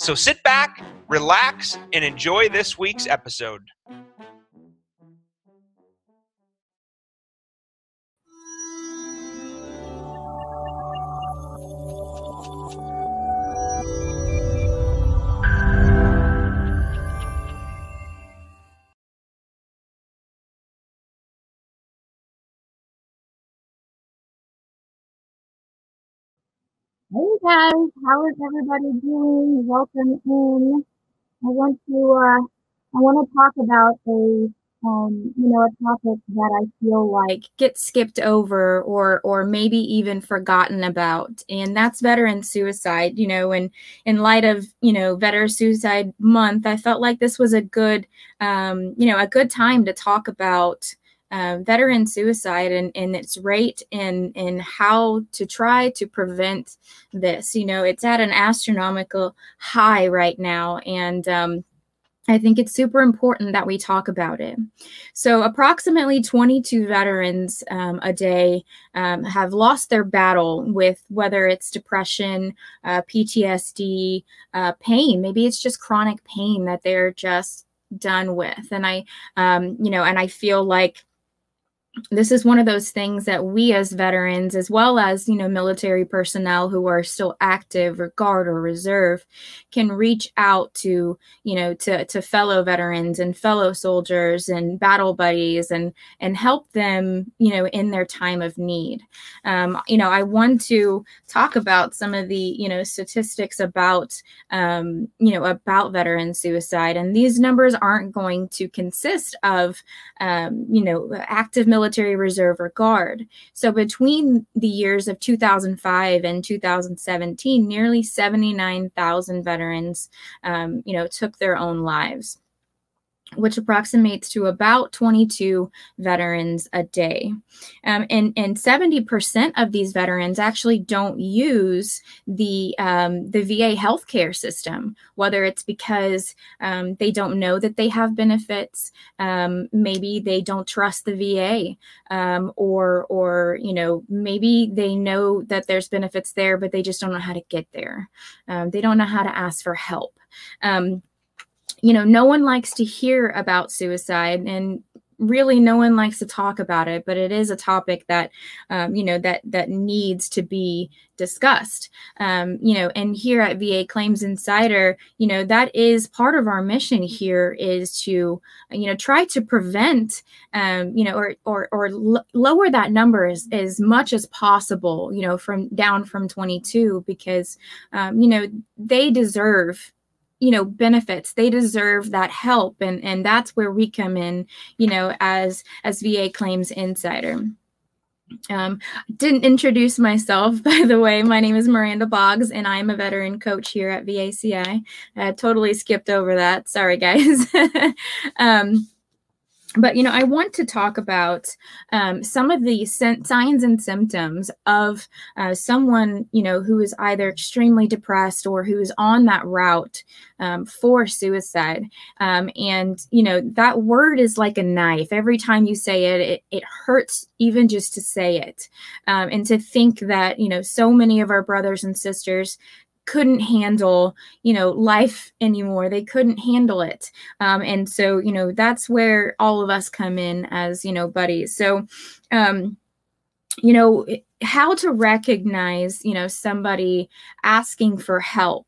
So sit back, relax, and enjoy this week's episode. Hey guys, how is everybody doing? Welcome in. I want to uh, I want to talk about a um, you know a topic that I feel like gets skipped over or or maybe even forgotten about, and that's veteran suicide. You know, and in light of you know Veteran Suicide Month, I felt like this was a good um, you know a good time to talk about uh, veteran suicide and, and its rate and, and how to try to prevent this. You know, it's at an astronomical high right now. And um, I think it's super important that we talk about it. So, approximately 22 veterans um, a day um, have lost their battle with whether it's depression, uh, PTSD, uh, pain. Maybe it's just chronic pain that they're just done with. And I, um, you know, and I feel like this is one of those things that we as veterans as well as you know military personnel who are still active or guard or reserve can reach out to you know to to fellow veterans and fellow soldiers and battle buddies and and help them you know in their time of need. Um, you know i want to talk about some of the you know statistics about um, you know about veteran suicide. And these numbers aren't going to consist of um, you know active military military reserve or guard. So between the years of 2005 and 2017, nearly 79,000 veterans, um, you know, took their own lives which approximates to about 22 veterans a day. Um, and, and 70% of these veterans actually don't use the, um, the VA healthcare system, whether it's because um, they don't know that they have benefits, um, maybe they don't trust the VA, um, or, or, you know, maybe they know that there's benefits there, but they just don't know how to get there. Um, they don't know how to ask for help. Um, you know, no one likes to hear about suicide and really no one likes to talk about it but it is a topic that um, you know that that needs to be discussed. Um, you know and here at va claims insider you know that is part of our mission here is to you know try to prevent um, you know or or, or lower that number as, as much as possible you know from down from 22 because um, you know they deserve you know benefits they deserve that help and and that's where we come in you know as as va claims insider um, didn't introduce myself, by the way. My name is Miranda Boggs, and I'm a veteran coach here at VACI. I totally skipped over that. Sorry, guys. um, but you know i want to talk about um, some of the signs and symptoms of uh, someone you know who is either extremely depressed or who is on that route um, for suicide. Um, and you know that word is like a knife. Every time you say it it, it hurts even just to say it. Um, and to think that you know so many of our brothers and sisters couldn't handle you know life anymore. They couldn't handle it. Um, and so you know that's where all of us come in as you know buddies. So um you know how to recognize you know somebody asking for help.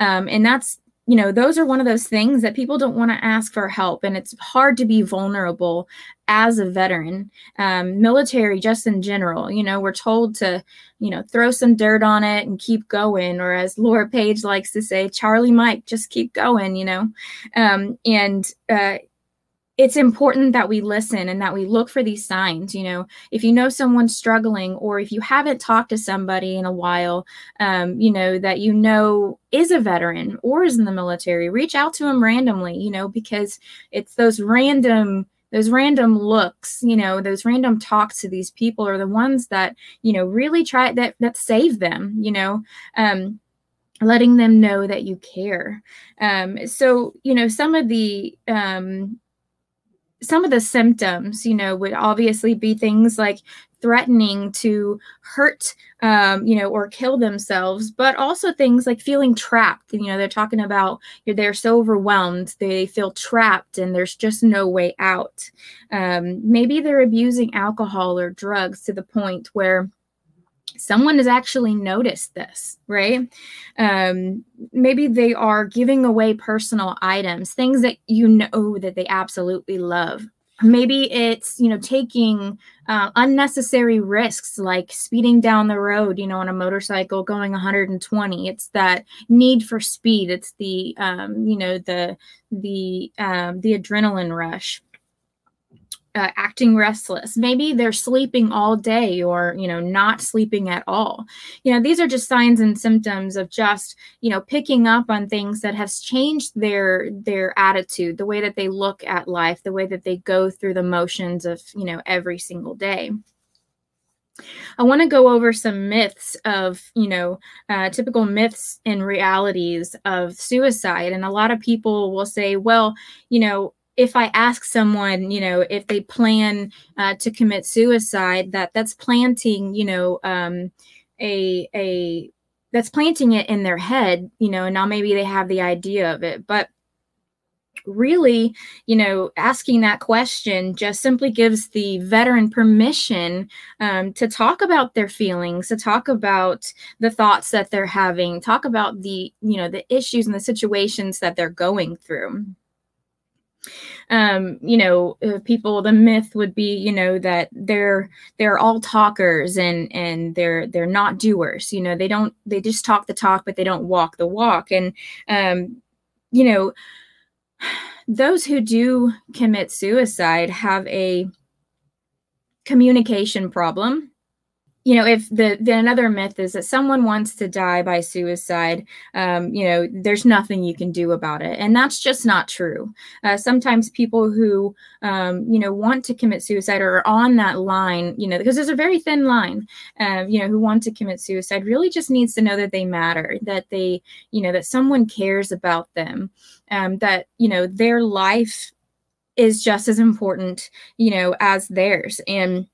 Um, and that's you know, those are one of those things that people don't want to ask for help. And it's hard to be vulnerable as a veteran, um, military, just in general. You know, we're told to, you know, throw some dirt on it and keep going. Or as Laura Page likes to say, Charlie Mike, just keep going, you know. Um, and, uh, it's important that we listen and that we look for these signs you know. If you know someone's struggling or if you haven't talked to somebody in a while um, you know that you know is a veteran or is in the military reach out to them randomly you know because it's those random those random looks you know those random talks to these people are the ones that you know really try that that save them you know um letting them know that you care. Um so you know some of the um some of the symptoms, you know, would obviously be things like threatening to hurt, um, you know, or kill themselves, but also things like feeling trapped. You know, they're talking about they're so overwhelmed, they feel trapped, and there's just no way out. Um, maybe they're abusing alcohol or drugs to the point where someone has actually noticed this, right? Um, maybe they are giving away personal items, things that you know that they absolutely love. Maybe it's, you know, taking uh, unnecessary risks like speeding down the road, you know, on a motorcycle going 120. It's that need for speed. It's the, um, you know, the, the, um, the adrenaline rush uh, acting restless. Maybe they're sleeping all day or you know not sleeping at all. You know these are just signs and symptoms of just you know picking up on things that has changed their their attitude the way that they look at life the way that they go through the motions of you know every single day. I want to go over some myths of, you know, uh, typical myths and realities of suicide. And a lot of people will say, well, you know, if I ask someone, you know, if they plan uh, to commit suicide, that that's planting, you know, um, a a that's planting it in their head, you know, and now maybe they have the idea of it, but really, you know, asking that question just simply gives the veteran permission um, to talk about their feelings, to talk about the thoughts that they're having, talk about the, you know, the issues and the situations that they're going through um, you know, uh, people the myth would be, you know, that they're they're all talkers and and they're they're not doers. You know, they don't they just talk the talk, but they don't walk the walk. And um, you know, those who do commit suicide have a communication problem you know if the, the another myth is that someone wants to die by suicide um, you know there's nothing you can do about it. And that's just not true. Uh, sometimes people who um, you know want to commit suicide or are on that line you know because there's a very thin line uh, you know who want to commit suicide really just needs to know that they matter that they you know that someone cares about them um, that you know their life is just as important you know as theirs. And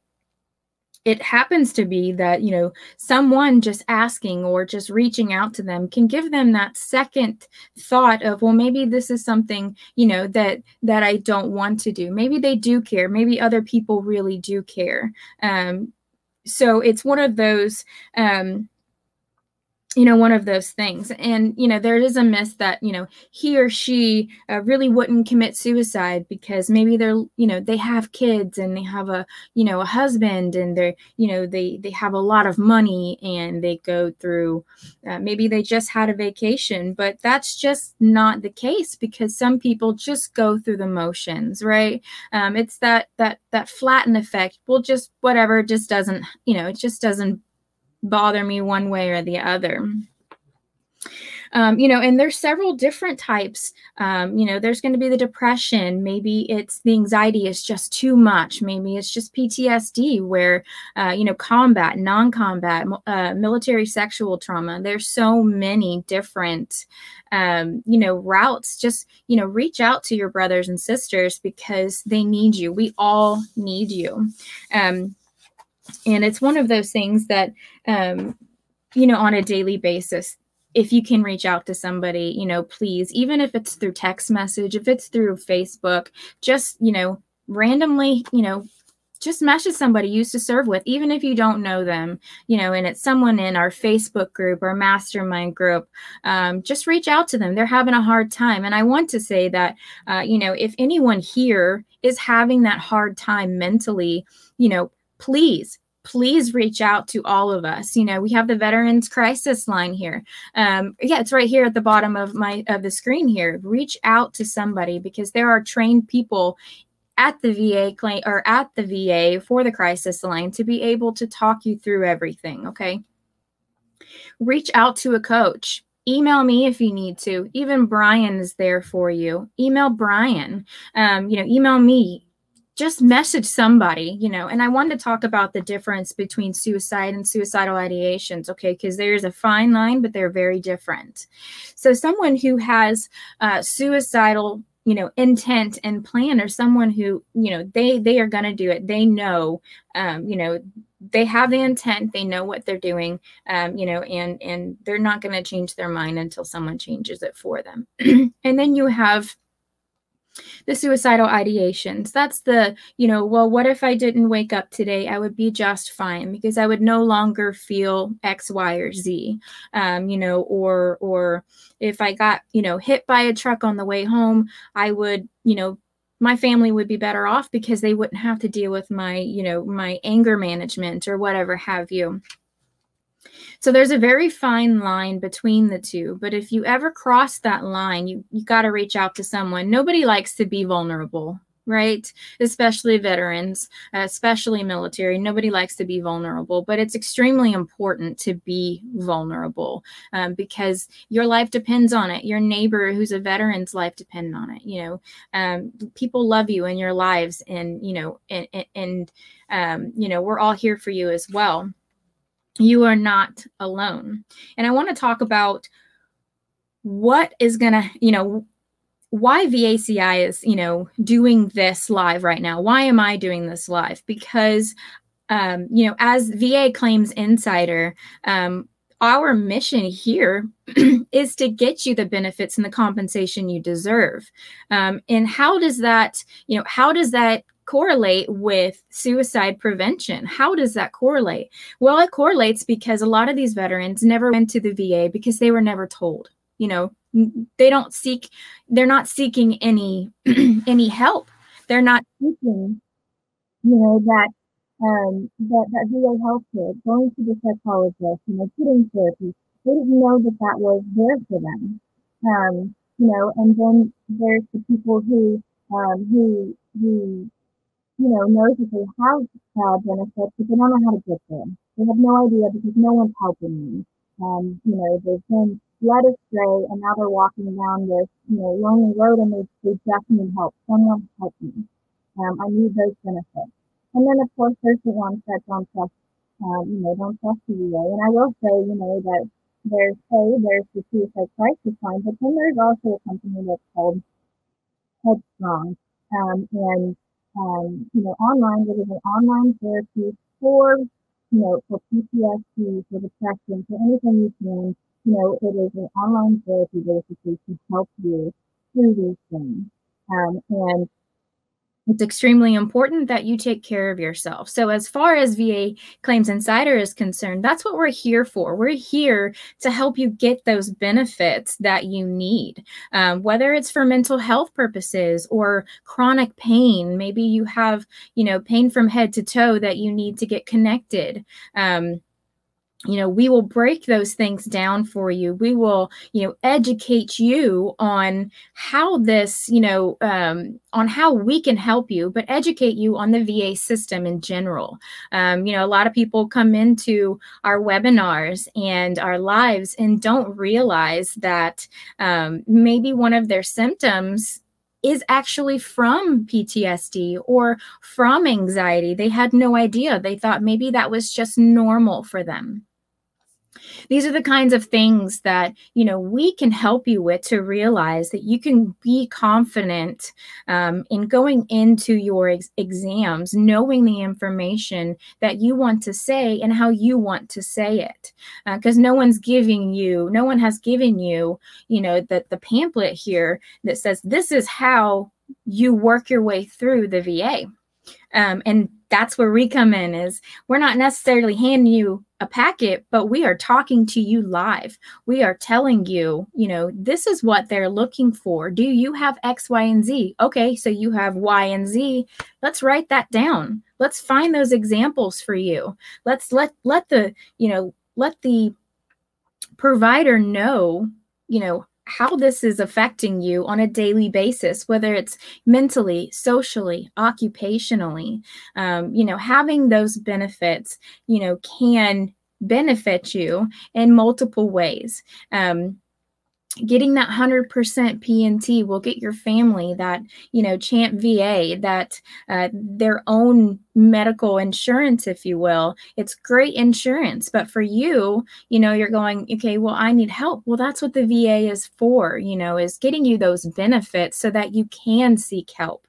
it happens to be that you know someone just asking or just reaching out to them can give them that second thought of well maybe this is something you know that that i don't want to do. Maybe they do care. Maybe other people really do care. Um so it's one of those um you know one of those things. And you know there is a myth that you know he or she uh, really wouldn't commit suicide because maybe they're you know they have kids and they have a you know a husband and they're you know they they have a lot of money and they go through uh, maybe they just had a vacation. But that's just not the case because some people just go through the motions right? Um, it's that that that flatten effect. Well just whatever just doesn't you know it just doesn't bother me one way or the other. Um, you know, and there's several different types. Um, you know, there's going to be the depression. Maybe it's the anxiety is just too much. Maybe it's just PTSD, where uh, you know, combat, non-combat, uh, military sexual trauma. There's so many different, um, you know, routes. Just you know, reach out to your brothers and sisters because they need you. We all need you. Um, and it's one of those things that um, you know on a daily basis if you can reach out to somebody you know please even if it's through text message if it's through facebook just you know randomly you know just message somebody you used to serve with even if you don't know them you know and it's someone in our facebook group or mastermind group um, just reach out to them. They're having a hard time. And i want to say that uh, you know if anyone here is having that hard time mentally you know please please reach out to all of us you know we have the veterans crisis line here um, yeah it's right here at the bottom of my of the screen here reach out to somebody because there are trained people at the VA claim or at the VA for the crisis line to be able to talk you through everything. Okay. Reach out to a coach. Email me if you need to. Even Brian is there for you. Email Brian. Um, you know, email me just message somebody, you know. And I wanted to talk about the difference between suicide and suicidal ideations, okay? Because there's a fine line, but they're very different. So, someone who has uh, suicidal you know intent and plan or someone who you know they they are going to do it they know um you know they have the intent they know what they're doing um you know and and they're not going to change their mind until someone changes it for them and then you have the suicidal ideations. That's the you know well what if i didn't wake up today? I would be just fine because i would no longer feel x y or z. Um, you know or or if i got you know hit by a truck on the way home i would you know my family would be better off because they wouldn't have to deal with my you know my anger management or whatever have you so there's a very fine line between the two. But if you ever cross that line, you, you got to reach out to someone. Nobody likes to be vulnerable, right? Especially veterans, especially military. Nobody likes to be vulnerable, but it's extremely important to be vulnerable um, because your life depends on it. Your neighbor who's a veteran's life depends on it. You know, um, people love you in your lives, and you know, and, and um, you know, we're all here for you as well you are not alone. And I want to talk about what is going to, you know, why VACI is, you know, doing this live right now. Why am I doing this live? Because, um, you know, as VA Claims Insider, um, our mission here is to get you the benefits and the compensation you deserve. Um, and how does that, you know, how does that correlate with suicide prevention. How does that correlate? Well, it correlates because a lot of these veterans never went to the VA because they were never told. You know, they don't seek they're not seeking any any help. They're not seeking you know that um that that VA help healthcare, going to the psychologist, you know, getting therapy. They didn't know that that was there for them. Um, you know, and then there's the people who um, who who you know, knows that they have uh, benefits, but they don't know how to get there. They have no idea because no one's helping them. Um, you know, they've been led astray and now they're walking down this, you know, lonely road and they, they just need help. Someone help me. Um, I need those benefits. And then, of course, there's the ones that don't trust, um, you know, don't trust the VA. And I will say, you know, that there's, say, there's the suicide crisis line, but then there's also a company that's called Headstrong. Um, and um, you know, online. There is an online therapy for, you know, for PTSD, for depression, for anything you can. You know, it is an online therapy basically to help you through these things. Um, and it's extremely important that you take care of yourself. So, as far as VA Claims Insider is concerned, that's what we're here for. We're here to help you get those benefits that you need, um, whether it's for mental health purposes or chronic pain. Maybe you have, you know, pain from head to toe that you need to get connected. Um, you know we will break those things down for you we will you know educate you on how this you know um, on how we can help you but educate you on the va system in general um, you know a lot of people come into our webinars and our lives and don't realize that um, maybe one of their symptoms is actually from PTSD or from anxiety. They had no idea. They thought maybe that was just normal for them. These are the kinds of things that, you know, we can help you with to realize that you can be confident um, in going into your ex- exams, knowing the information that you want to say and how you want to say it. Because uh, no one's giving you, no one has given you, you know, the, the pamphlet here that says this is how you work your way through the VA. Um, and that's where we come in is we're not necessarily handing you a packet but we are talking to you live. We are telling you you know this is what they're looking for. Do you have x y and z? Okay so you have y and z. Let's write that down. Let's find those examples for you. Let's let let the you know let the provider know you know how this is affecting you on a daily basis, whether it's mentally, socially, occupationally. Um, you know, having those benefits, you know, can benefit you in multiple ways. Um, getting that 100% P&T will get your family that, you know, CHAMPVA, that uh, their own medical insurance, if you will. It's great insurance. But for you, you know, you're going, okay, well, I need help. Well, that's what the VA is for, you know, is getting you those benefits so that you can seek help.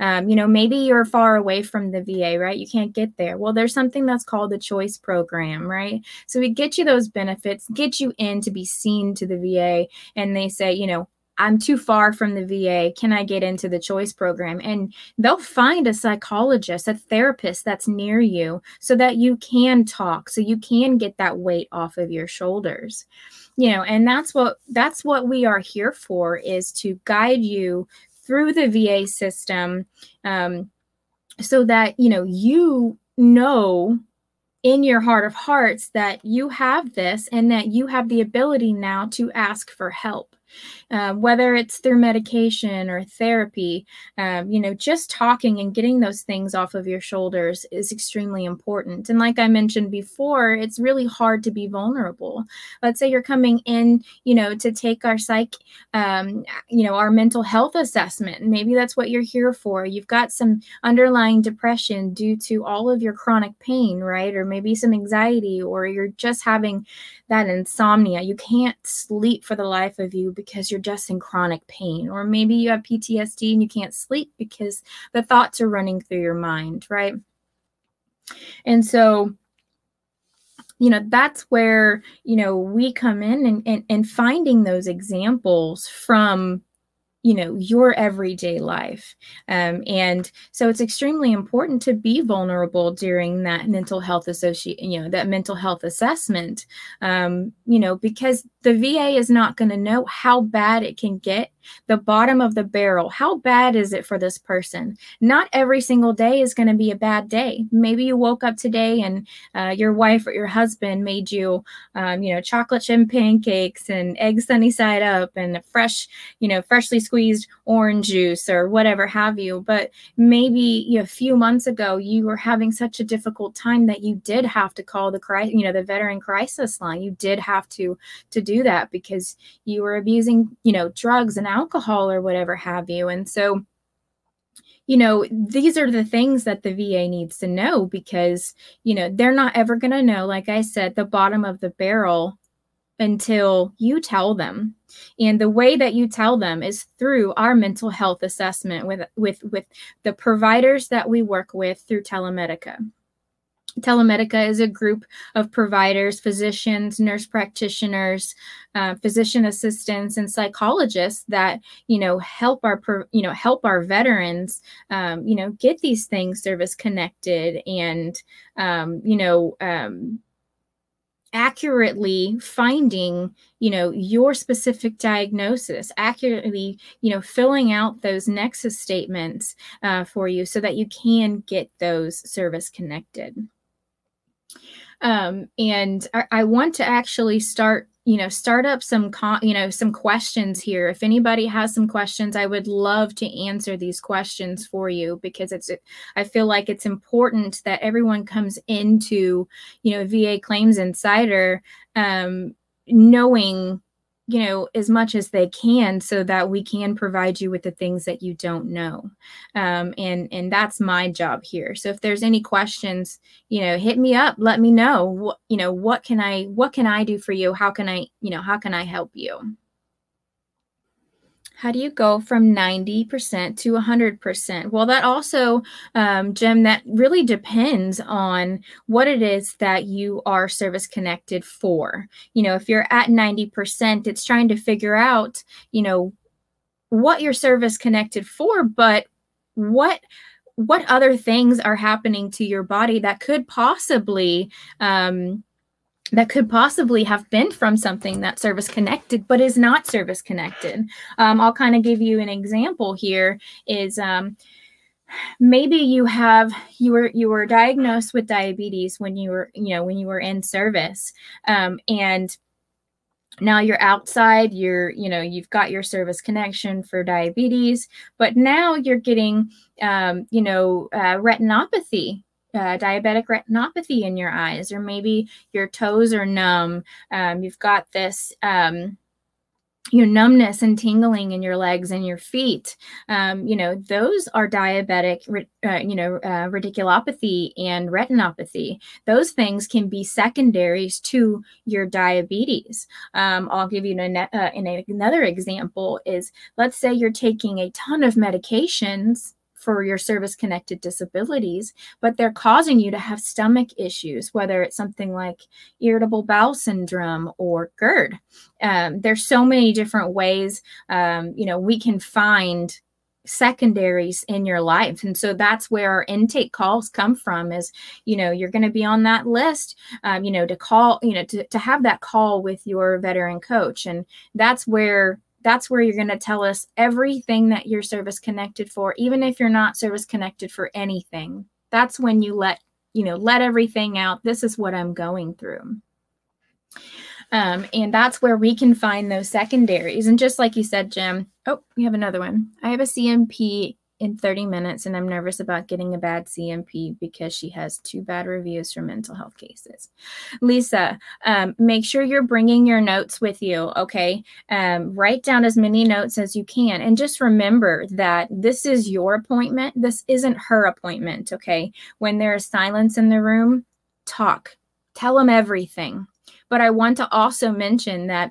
Um, you know, maybe you're far away from the VA, right? You can't get there. Well, there's something that's called the choice program, right? So we get you those benefits, get you in to be seen to the VA, and they say, you know, I'm too far from the VA. Can I get into the choice program? And they'll find a psychologist, a therapist that's near you so that you can talk, so you can get that weight off of your shoulders. You know, and that's what that's what we are here for is to guide you through the VA system um, so that you know you know in your heart of hearts that you have this and that you have the ability now to ask for help uh, whether it's through medication or therapy, um, you know, just talking and getting those things off of your shoulders is extremely important. And like I mentioned before, it's really hard to be vulnerable. Let's say you're coming in, you know, to take our psych, um, you know, our mental health assessment. Maybe that's what you're here for. You've got some underlying depression due to all of your chronic pain, right? Or maybe some anxiety, or you're just having that insomnia. You can't sleep for the life of you because you're just in chronic pain. Or maybe you have PTSD and you can't sleep because the thoughts are running through your mind, right? And so, you know, that's where, you know, we come in and, and, and finding those examples from you know your everyday life um, and so it's extremely important to be vulnerable during that mental health associate you know that mental health assessment um, you know because the va is not going to know how bad it can get the bottom of the barrel. How bad is it for this person? Not every single day is going to be a bad day. Maybe you woke up today and uh, your wife or your husband made you, um, you know, chocolate chip pancakes and eggs sunny side up and fresh, you know, freshly squeezed orange juice or whatever have you. But maybe you know, a few months ago you were having such a difficult time that you did have to call the you know, the veteran crisis line. You did have to to do that because you were abusing, you know, drugs and alcohol or whatever have you. And so, you know, these are the things that the VA needs to know because, you know, they're not ever going to know, like I said, the bottom of the barrel until you tell them. And the way that you tell them is through our mental health assessment with with with the providers that we work with through Telemedica. Telemedica is a group of providers, physicians, nurse practitioners, uh, physician assistants, and psychologists that you know help our you know help our veterans um, you know get these things service connected and um, you know um, accurately finding you know your specific diagnosis accurately you know filling out those nexus statements uh, for you so that you can get those service connected um, and I, I, want to actually start you know start up some con- you know some questions here. If anybody has some questions i would love to answer these questions for you because it's i feel like it's important that everyone comes into you know va claims insider um, knowing you know as much as they can so that we can provide you with the things that you don't know. Um, and and that's my job here. So if there's any questions you know hit me up. Let me know. What you know what can i what can i do for you? How can i you know how can i help you how do you go from 90% to 100%? Well, that also, um, Jim, that really depends on what it is that you are service connected for. You know, if you're at 90%, it's trying to figure out, you know, what you're service connected for, but what what other things are happening to your body that could possibly um, that could possibly have been from something that's service connected but is not service connected. Um, i'll kind of give you an example here is um, maybe you have you were you were diagnosed with diabetes when you were you know when you were in service um, and now you're outside you're you know you've got your service connection for diabetes but now you're getting um, you know uh, retinopathy uh, diabetic retinopathy in your eyes or maybe your toes are numb um, you've got this um, your numbness and tingling in your legs and your feet um, you know those are diabetic uh, you know uh, radiculopathy and retinopathy. Those things can be secondaries to your diabetes. Um, i'll give you an, uh, another example is let's say you're taking a ton of medications for your service connected disabilities, but they're causing you to have stomach issues, whether it's something like irritable bowel syndrome or GERD. Um, there's so many different ways, um, you know, we can find secondaries in your life and so that's where our intake calls come from is you know you're going to be on that list um, you know to call you know to, to have that call with your veteran coach and that's where that's where you're going to tell us everything that you're service connected for even if you're not service connected for anything. That's when you let you know let everything out. This is what i'm going through. Um, and that's where we can find those secondaries. And just like you said jim oh we have another one. I have a C&P in 30 minutes and I'm nervous about getting a bad C&P because she has two bad reviews for mental health cases. Lisa, um, make sure you're bringing your notes with you, okay? Um, write down as many notes as you can. And just remember that this is your appointment. This isn't her appointment, okay? When there is silence in the room, talk, tell them everything. But I want to also mention that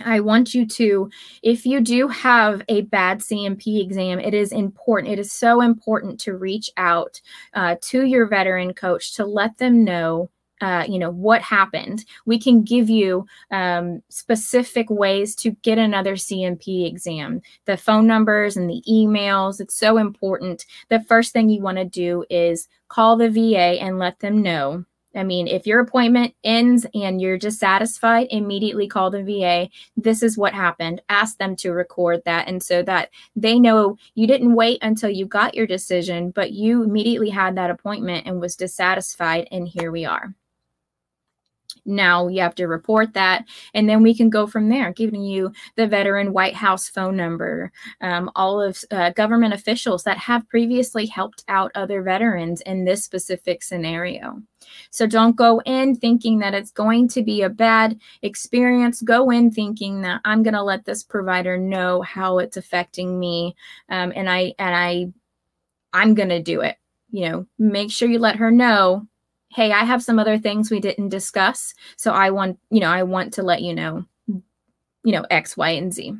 I want you to, if you do have a bad C&P exam, it is important. It is so important to reach out uh, to your veteran coach to let them know. Uh, you know what happened we can give you um, specific ways to get another C&P exam the phone numbers and the emails it's so important the first thing you want to do is call the va and let them know I mean, if your appointment ends and you're dissatisfied, immediately call the VA. This is what happened. Ask them to record that. And so that they know you didn't wait until you got your decision, but you immediately had that appointment and was dissatisfied. And here we are. Now you have to report that, and then we can go from there, giving you the veteran White House phone number, um, all of uh, government officials that have previously helped out other veterans in this specific scenario. So don't go in thinking that it's going to be a bad experience. Go in thinking that I'm going to let this provider know how it's affecting me, um, and I and I I'm going to do it. You know, make sure you let her know hey, I have some other things we didn't discuss. So I want, you know, I want to let you know, you know, X, Y, and Z.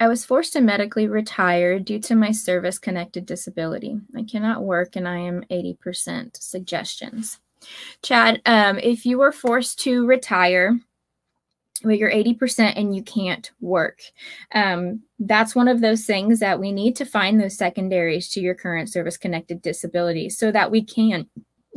I was forced to medically retire due to my service connected disability. I cannot work and I am 80% suggestions. Chad, um, if you were forced to retire, but you're 80% and you can't work. Um, that's one of those things that we need to find those secondaries to your current service connected disability so that we can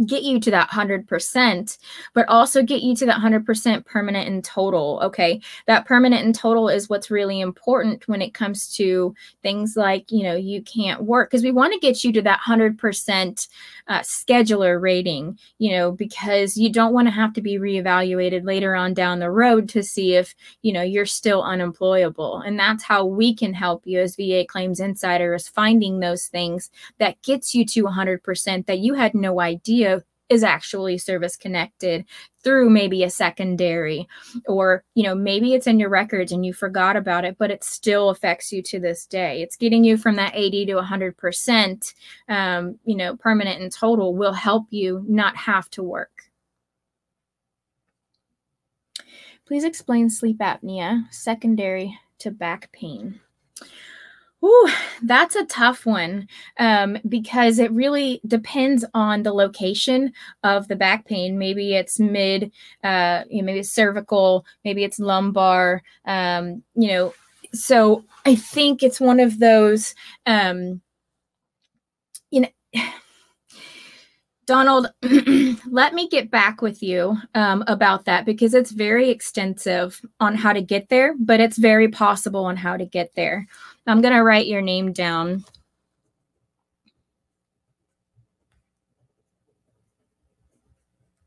get you to that 100%, but also get you to that 100% permanent and total. Okay. That permanent and total is what's really important when it comes to things like, you know, you can't work because we want to get you to that 100% uh, schedular rating, you know, because you don't want to have to be reevaluated later on down the road to see if, you know, you're still unemployable. And that's how we can help you as VA Claims Insider is finding those things that gets you to 100% that you had no idea is actually service connected through maybe a secondary or you know maybe it's in your records and you forgot about it but it still affects you to this day. It's getting you from that 80 to 100 percent um, you know permanent and total will help you not have to work. Please explain sleep apnea secondary to back pain Ooh, that's a tough one um, because it really depends on the location of the back pain. Maybe it's mid, uh, you know, maybe it's cervical, maybe it's lumbar. Um, you know, so I think it's one of those. Um, you know. Donald, let me get back with you um, about that because it's very extensive on how to get there, but it's very possible on how to get there. I'm going to write your name down.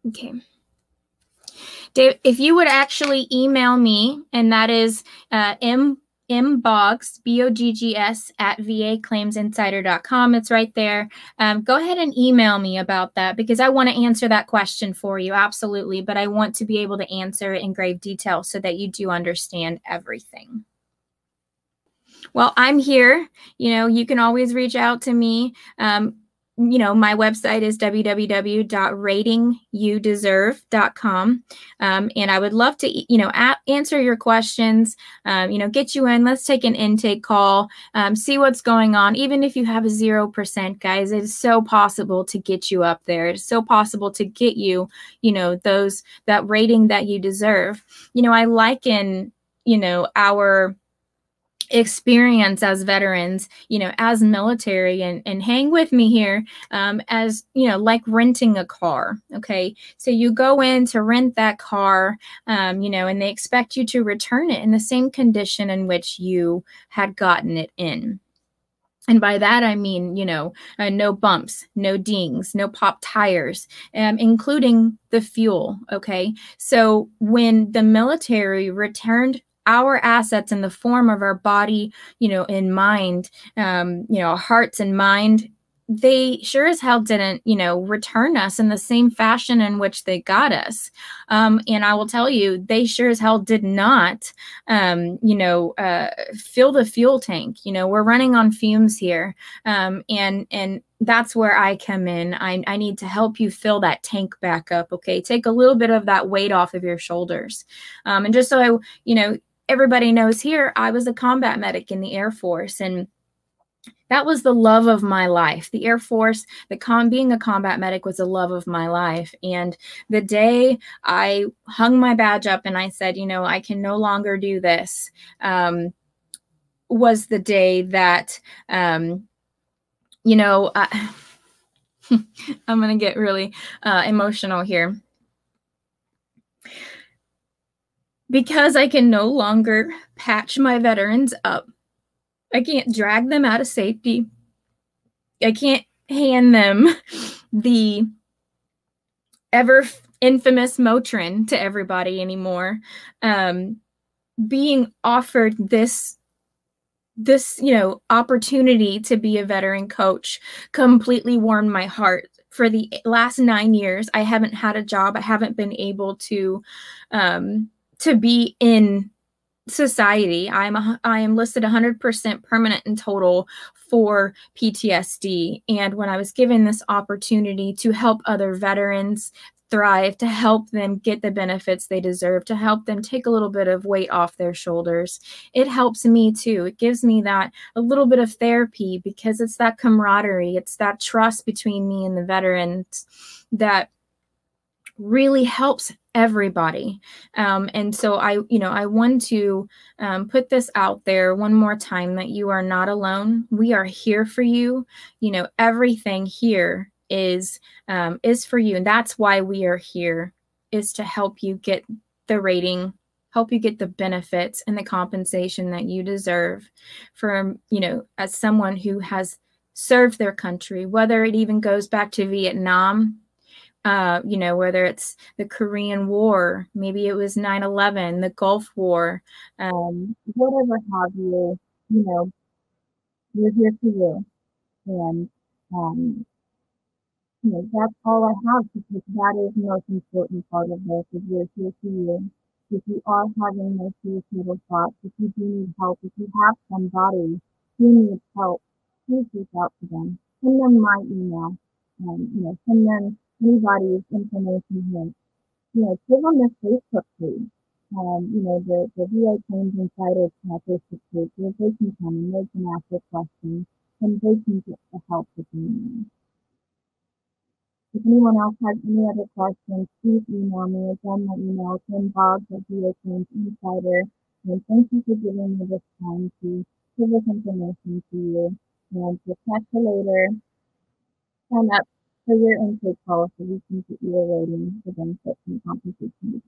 Okay. Dave, if you would actually email me, and that is uh, m M Boggs, B O G G S, at vaclaimsinsider.com. It's right there. Um, go ahead and email me about that because I want to answer that question for you. Absolutely. But I want to be able to answer it in grave detail so that you do understand everything. Well, I'm here. You know, you can always reach out to me. Um, you know, my website is www.ratingyoudeserve.com. Um, and I would love to, you know, a- answer your questions, um, you know, get you in. Let's take an intake call, um, see what's going on. Even if you have a 0%, guys, it is so possible to get you up there. It's so possible to get you, you know, those, that rating that you deserve. You know, I liken, you know, our, experience as veterans you know as military and and hang with me here um, as you know like renting a car okay so you go in to rent that car um, you know and they expect you to return it in the same condition in which you had gotten it in and by that, I mean, you know, uh, no bumps, no dings, no pop tires, um, including the fuel. Okay. So when the military returned our assets in the form of our body, you know, in mind, um, you know, hearts and mind, they sure as hell didn't, you know, return us in the same fashion in which they got us. Um, and I will tell you, they sure as hell did not, um, you know, uh, fill the fuel tank. You know, we're running on fumes here, um, and and that's where I come in. I, I need to help you fill that tank back up. Okay, take a little bit of that weight off of your shoulders, um, and just so I, you know, everybody knows here, I was a combat medic in the Air Force and that was the love of my life. The Air Force, the com being a combat medic was the love of my life. And the day I hung my badge up and I said, you know, I can no longer do this, um, was the day that, um, you know, I, I'm going to get really uh, emotional here because I can no longer patch my veterans up. I can't drag them out of safety. I can't hand them the ever infamous Motrin to everybody anymore. Um, being offered this this you know opportunity to be a veteran coach completely warmed my heart for the last nine years i haven't had a job i haven't been able to um, to be in society. I'm a, i am listed 100% permanent and total for ptsd and when i was given this opportunity to help other veterans thrive to help them get the benefits they deserve to help them take a little bit of weight off their shoulders it helps me too. It gives me that a little bit of therapy because it's that camaraderie it's that trust between me and the veterans that really helps everybody. Um, and so i you know i want to um, put this out there one more time that you are not alone. We are here for you. You know everything here is um, is for you. And that's why we are here is to help you get the rating help you get the benefits and the compensation that you deserve from you know as someone who has served their country whether it even goes back to vietnam uh, you know, whether it's the Korean War, maybe it was 9 11, the Gulf War, um, whatever have you, you know, we're here for you. And, um, you know, that's all I have because that is the most important part of this is we're here for you. If you are having those suicidal thoughts, if you do need help, if you have somebody who needs help, please reach out to them. Send them my email. Um, you know, send them anybody's information here. You know, give them this Facebook page. Um, you know, the, the VA Claims Insider uh, Facebook page where they can come and they can ask their questions and they can get the help that they need. If anyone else has any other questions, please email me. Again, my email is inbox at VA Claims Insider. And thank you for giving me this time to give this information to you. And we'll catch you later. Sign up for your intake policy, we can get you a rating for benefits and compensation.